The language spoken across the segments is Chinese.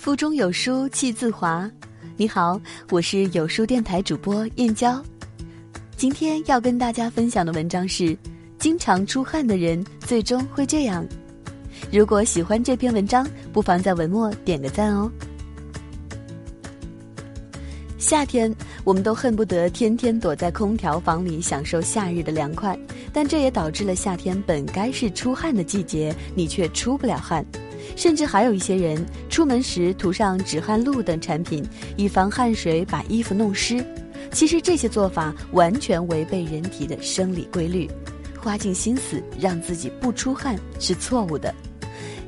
腹中有书气自华。你好，我是有书电台主播燕娇。今天要跟大家分享的文章是：经常出汗的人最终会这样。如果喜欢这篇文章，不妨在文末点个赞哦。夏天，我们都恨不得天天躲在空调房里享受夏日的凉快，但这也导致了夏天本该是出汗的季节，你却出不了汗。甚至还有一些人出门时涂上止汗露等产品，以防汗水把衣服弄湿。其实这些做法完全违背人体的生理规律，花尽心思让自己不出汗是错误的。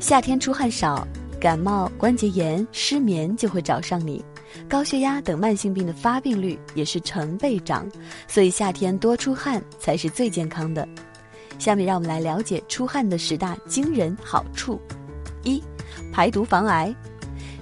夏天出汗少，感冒、关节炎、失眠就会找上你。高血压等慢性病的发病率也是成倍涨，所以夏天多出汗才是最健康的。下面让我们来了解出汗的十大惊人好处：一、排毒防癌。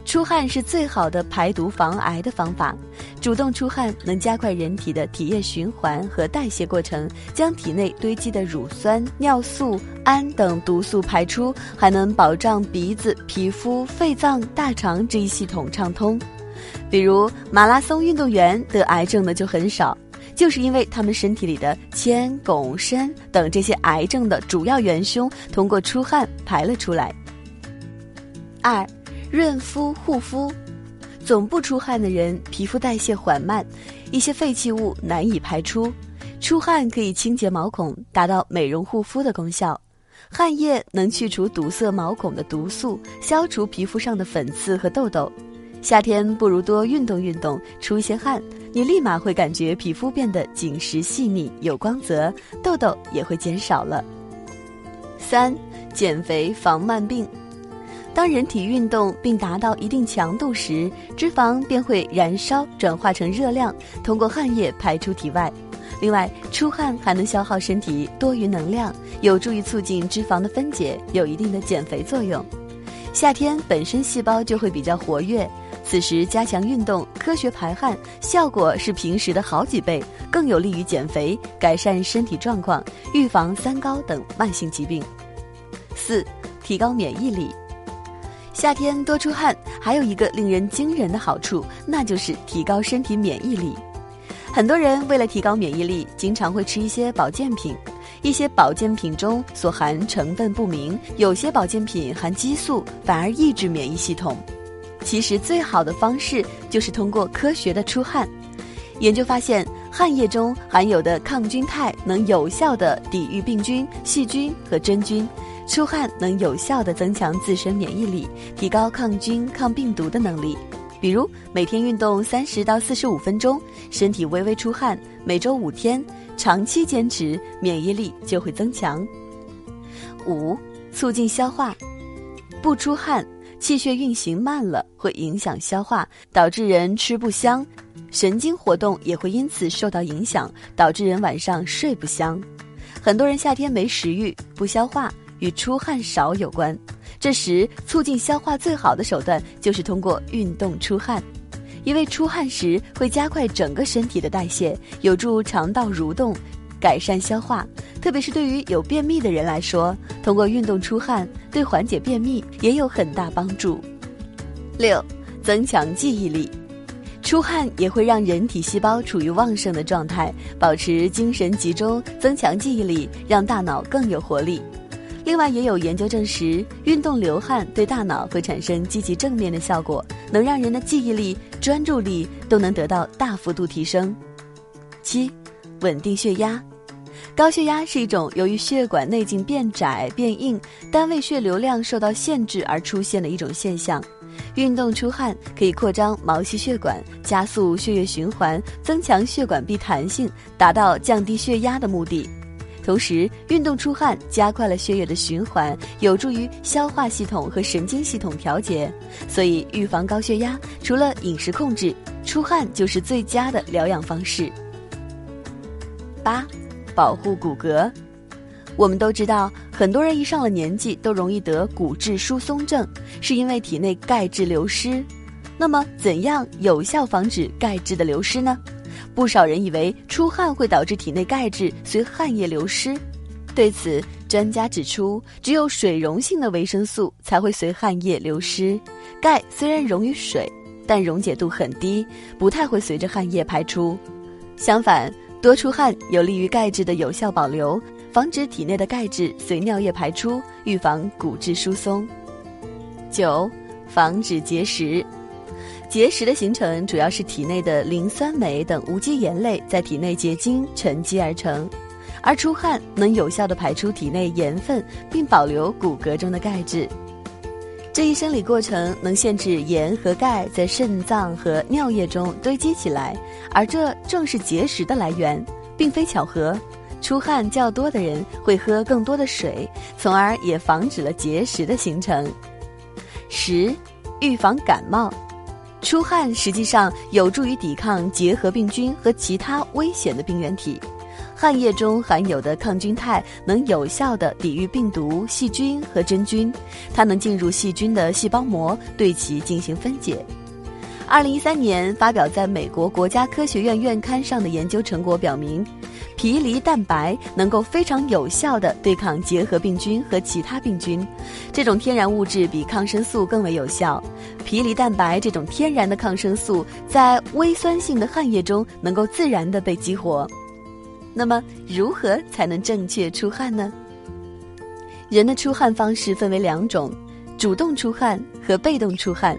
出汗是最好的排毒防癌的方法。主动出汗能加快人体的体液循环和代谢过程，将体内堆积的乳酸、尿素、氨等毒素排出，还能保障鼻子、皮肤、肺脏、大肠这一系统畅通。比如马拉松运动员得癌症的就很少，就是因为他们身体里的铅、汞、砷等这些癌症的主要元凶通过出汗排了出来。二，润肤护肤，总不出汗的人皮肤代谢缓慢，一些废弃物难以排出，出汗可以清洁毛孔，达到美容护肤的功效。汗液能去除堵塞毛孔的毒素，消除皮肤上的粉刺和痘痘。夏天不如多运动运动，出一些汗，你立马会感觉皮肤变得紧实细腻、有光泽，痘痘也会减少了。三、减肥防慢病。当人体运动并达到一定强度时，脂肪便会燃烧转化成热量，通过汗液排出体外。另外，出汗还能消耗身体多余能量，有助于促进脂肪的分解，有一定的减肥作用。夏天本身细胞就会比较活跃。此时加强运动、科学排汗，效果是平时的好几倍，更有利于减肥、改善身体状况、预防三高等慢性疾病。四、提高免疫力。夏天多出汗，还有一个令人惊人的好处，那就是提高身体免疫力。很多人为了提高免疫力，经常会吃一些保健品，一些保健品中所含成分不明，有些保健品含激素，反而抑制免疫系统。其实最好的方式就是通过科学的出汗。研究发现，汗液中含有的抗菌肽能有效的抵御病菌、细菌和真菌。出汗能有效的增强自身免疫力，提高抗菌抗病毒的能力。比如每天运动三十到四十五分钟，身体微微出汗，每周五天，长期坚持，免疫力就会增强。五、促进消化，不出汗。气血运行慢了，会影响消化，导致人吃不香；神经活动也会因此受到影响，导致人晚上睡不香。很多人夏天没食欲、不消化，与出汗少有关。这时，促进消化最好的手段就是通过运动出汗，因为出汗时会加快整个身体的代谢，有助肠道蠕动。改善消化，特别是对于有便秘的人来说，通过运动出汗，对缓解便秘也有很大帮助。六，增强记忆力，出汗也会让人体细胞处于旺盛的状态，保持精神集中，增强记忆力，让大脑更有活力。另外，也有研究证实，运动流汗对大脑会产生积极正面的效果，能让人的记忆力、专注力都能得到大幅度提升。七，稳定血压。高血压是一种由于血管内径变窄变硬，单位血流量受到限制而出现的一种现象。运动出汗可以扩张毛细血管，加速血液循环，增强血管壁弹性，达到降低血压的目的。同时，运动出汗加快了血液的循环，有助于消化系统和神经系统调节。所以，预防高血压，除了饮食控制，出汗就是最佳的疗养方式。八。保护骨骼，我们都知道，很多人一上了年纪都容易得骨质疏松症，是因为体内钙质流失。那么，怎样有效防止钙质的流失呢？不少人以为出汗会导致体内钙质随汗液流失。对此，专家指出，只有水溶性的维生素才会随汗液流失。钙虽然溶于水，但溶解度很低，不太会随着汗液排出。相反，多出汗有利于钙质的有效保留，防止体内的钙质随尿液排出，预防骨质疏松。九，防止结石。结石的形成主要是体内的磷酸镁等无机盐类在体内结晶沉积而成。而出汗能有效地排出体内盐分，并保留骨骼中的钙质。这一生理过程能限制盐和钙在肾脏和尿液中堆积起来，而这正是结石的来源，并非巧合。出汗较多的人会喝更多的水，从而也防止了结石的形成。十，预防感冒。出汗实际上有助于抵抗结核病菌和其他危险的病原体。汗液中含有的抗菌肽能有效地抵御病毒、细菌和真菌，它能进入细菌的细胞膜，对其进行分解。二零一三年发表在美国国家科学院院刊上的研究成果表明，皮梨蛋白能够非常有效地对抗结核病菌和其他病菌。这种天然物质比抗生素更为有效。皮梨蛋白这种天然的抗生素在微酸性的汗液中能够自然地被激活。那么，如何才能正确出汗呢？人的出汗方式分为两种：主动出汗和被动出汗。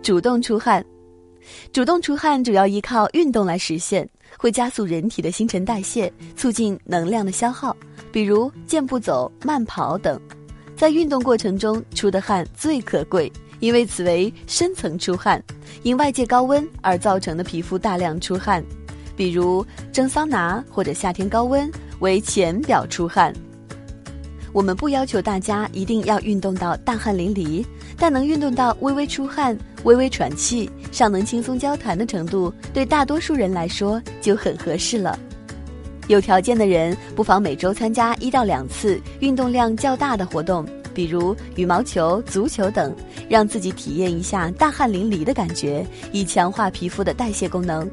主动出汗，主动出汗主要依靠运动来实现，会加速人体的新陈代谢，促进能量的消耗，比如健步走、慢跑等。在运动过程中出的汗最可贵，因为此为深层出汗，因外界高温而造成的皮肤大量出汗。比如蒸桑拿或者夏天高温为浅表出汗。我们不要求大家一定要运动到大汗淋漓，但能运动到微微出汗、微微喘气、尚能轻松交谈的程度，对大多数人来说就很合适了。有条件的人不妨每周参加一到两次运动量较大的活动，比如羽毛球、足球等，让自己体验一下大汗淋漓的感觉，以强化皮肤的代谢功能。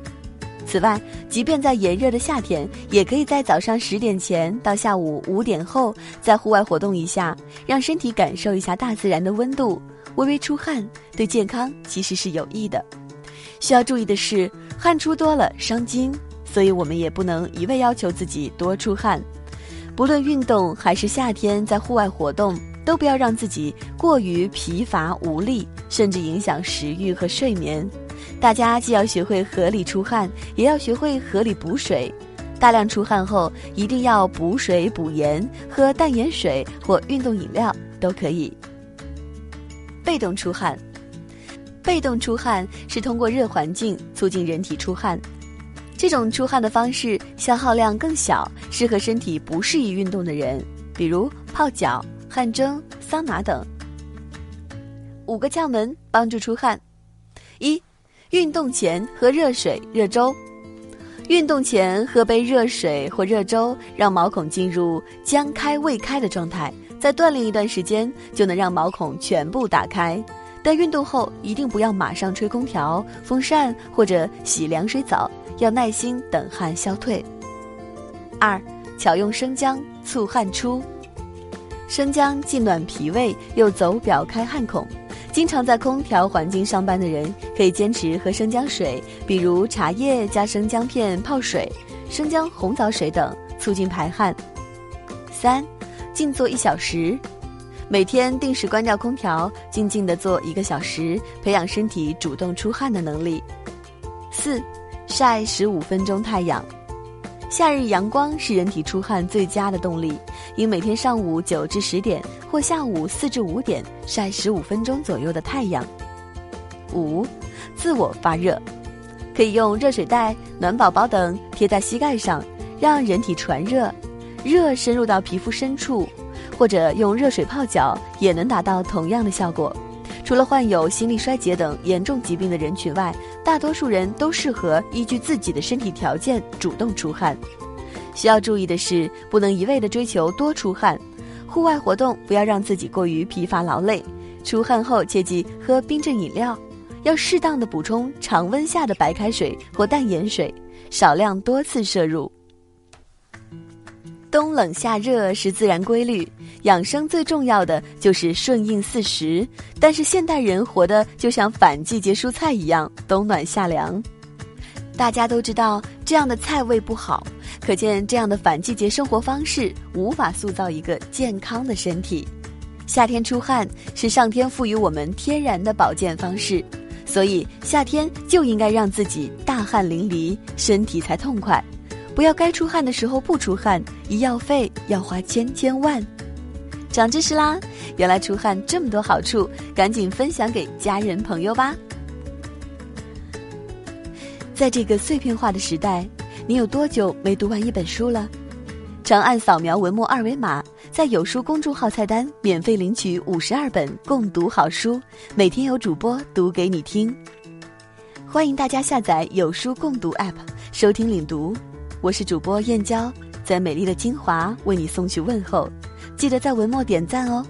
此外，即便在炎热的夏天，也可以在早上十点前到下午五点后，在户外活动一下，让身体感受一下大自然的温度。微微出汗对健康其实是有益的。需要注意的是，汗出多了伤筋，所以我们也不能一味要求自己多出汗。不论运动还是夏天在户外活动，都不要让自己过于疲乏无力，甚至影响食欲和睡眠。大家既要学会合理出汗，也要学会合理补水。大量出汗后，一定要补水补盐，喝淡盐水或运动饮料都可以。被动出汗，被动出汗是通过热环境促进人体出汗。这种出汗的方式消耗量更小，适合身体不适宜运动的人，比如泡脚、汗蒸、桑拿等。五个窍门帮助出汗：一。运动前喝热水、热粥。运动前喝杯热水或热粥，让毛孔进入将开未开的状态，再锻炼一段时间，就能让毛孔全部打开。但运动后一定不要马上吹空调、风扇或者洗凉水澡，要耐心等汗消退。二，巧用生姜促汗出。生姜既暖脾胃，又走表开汗孔。经常在空调环境上班的人，可以坚持喝生姜水，比如茶叶加生姜片泡水、生姜红枣水等，促进排汗。三，静坐一小时，每天定时关掉空调，静静的坐一个小时，培养身体主动出汗的能力。四，晒十五分钟太阳。夏日阳光是人体出汗最佳的动力，应每天上午九至十点或下午四至五点晒十五分钟左右的太阳。五，自我发热，可以用热水袋、暖宝宝等贴在膝盖上，让人体传热，热深入到皮肤深处，或者用热水泡脚也能达到同样的效果。除了患有心力衰竭等严重疾病的人群外，大多数人都适合依据自己的身体条件主动出汗。需要注意的是，不能一味的追求多出汗。户外活动不要让自己过于疲乏劳累。出汗后切忌喝冰镇饮料，要适当的补充常温下的白开水或淡盐水，少量多次摄入。冬冷夏热是自然规律，养生最重要的就是顺应四时。但是现代人活的就像反季节蔬菜一样，冬暖夏凉。大家都知道这样的菜味不好，可见这样的反季节生活方式无法塑造一个健康的身体。夏天出汗是上天赋予我们天然的保健方式，所以夏天就应该让自己大汗淋漓，身体才痛快。不要该出汗的时候不出汗，医药费要花千千万。长知识啦！原来出汗这么多好处，赶紧分享给家人朋友吧。在这个碎片化的时代，你有多久没读完一本书了？长按扫描文末二维码，在有书公众号菜单免费领取五十二本共读好书，每天有主播读给你听。欢迎大家下载有书共读 App，收听领读。我是主播燕娇，在美丽的金华为你送去问候，记得在文末点赞哦。